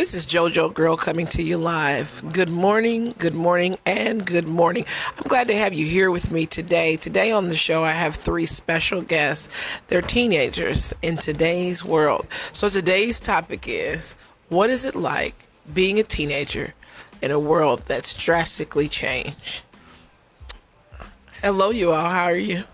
This is JoJo Girl coming to you live. Good morning, good morning, and good morning. I'm glad to have you here with me today. Today on the show, I have three special guests. They're teenagers in today's world. So today's topic is what is it like being a teenager in a world that's drastically changed? Hello, you all. How are you?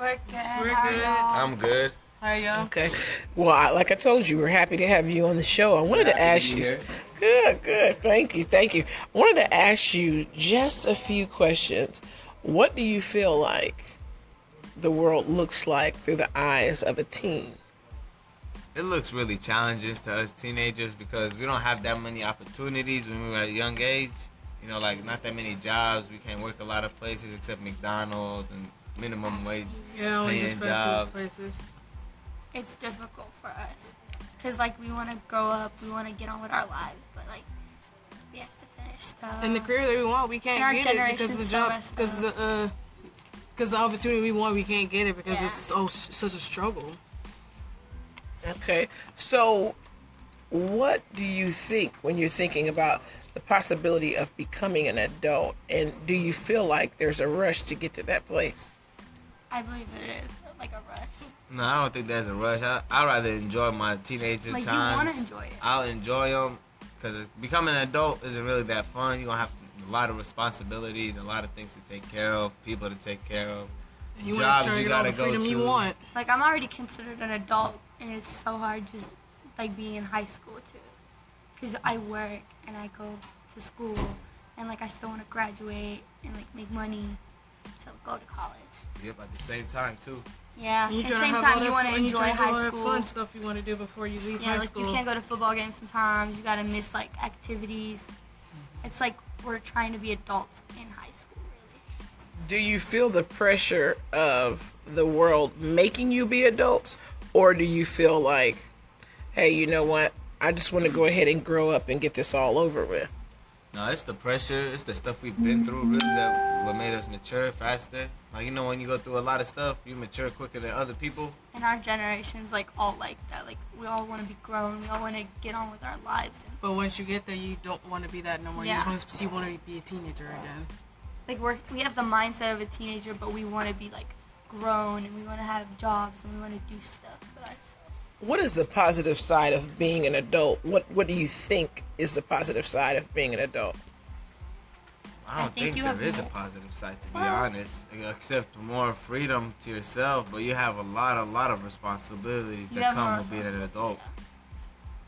We're good. We're How are good. y'all? I'm good. How are y'all? Okay. Well, I, like I told you, we're happy to have you on the show. I wanted to Happy to ask be you. here. Good, good. Thank you, thank you. I wanted to ask you just a few questions. What do you feel like the world looks like through the eyes of a teen? It looks really challenging to us teenagers because we don't have that many opportunities when we were at a young age. You know, like not that many jobs. We can't work a lot of places except McDonald's and minimum wage Yeah, paying jobs. places. It's difficult for us because like we want to grow up, we want to get on with our lives, but like we have to finish stuff. And the career that we want, we can't get it because generation's the job, because the uh, because the opportunity we want, we can't get it because Yeah. it's so such a struggle. Okay. So, what do you think when you're thinking about the possibility of becoming an adult? And do you feel like there's a rush to get to that place? I believe it is like a rush. No, I don't think that's a rush. I I rather enjoy my teenager Like, you wanna enjoy it. I'll enjoy them because becoming an adult isn't really that fun. You are gonna have a lot of responsibilities, a lot of things to take care of, people to take care of. And you Jobs want to try you to all the gotta go freedom you want. Like I'm already considered an adult, and it's so hard just like being in high school too, because I work and I go to school, and like I still want to graduate and like make money to go to college. Yep, at the same time too. Yeah. And you At the same to have all time, you want to fun, you enjoy trying to do all high school. fun stuff you want to do before you leave Yeah, high like school. you can't go to football games sometimes. You gotta miss like activities. It's like we're trying to be adults in high school, really. Do you feel the pressure of the world making you be adults, or do you feel like, hey, you know what? I just want to go ahead and grow up and get this all over with. No, it's the pressure. It's the stuff we've been through. Really, that what made us mature faster. Like you know, when you go through a lot of stuff, you mature quicker than other people. And our generation's like all like that. Like we all want to be grown. We all want to get on with our lives. And, But once you get there, you don't want to be that no more. Yeah. You just want to, you want to be a teenager again. like we're we have the mindset of a teenager, but we want to be like grown and we want to have jobs and we want to do stuff for ourselves. What is the positive side of being an adult? What What do you think is the positive side of being an adult? I don't I think think, you there have a positive side to be Well- honest, except more freedom to yourself. But you have a lot, a lot of responsibilities that come with being an adult.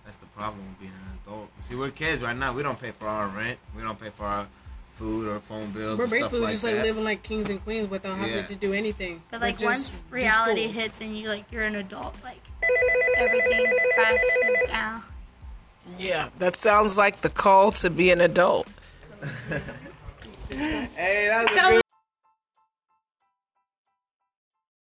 That's the problem with being an adult. See, we're kids right now. We don't pay for our rent. We don't pay for our food or phone bills. We're or stuff basically like just that. like living like kings and queens without having Yeah. to do anything. But like just once do reality school. hits and you like you're an adult, like everything crashes down. Yeah, that sounds like the call to be an adult. Hey, that was a good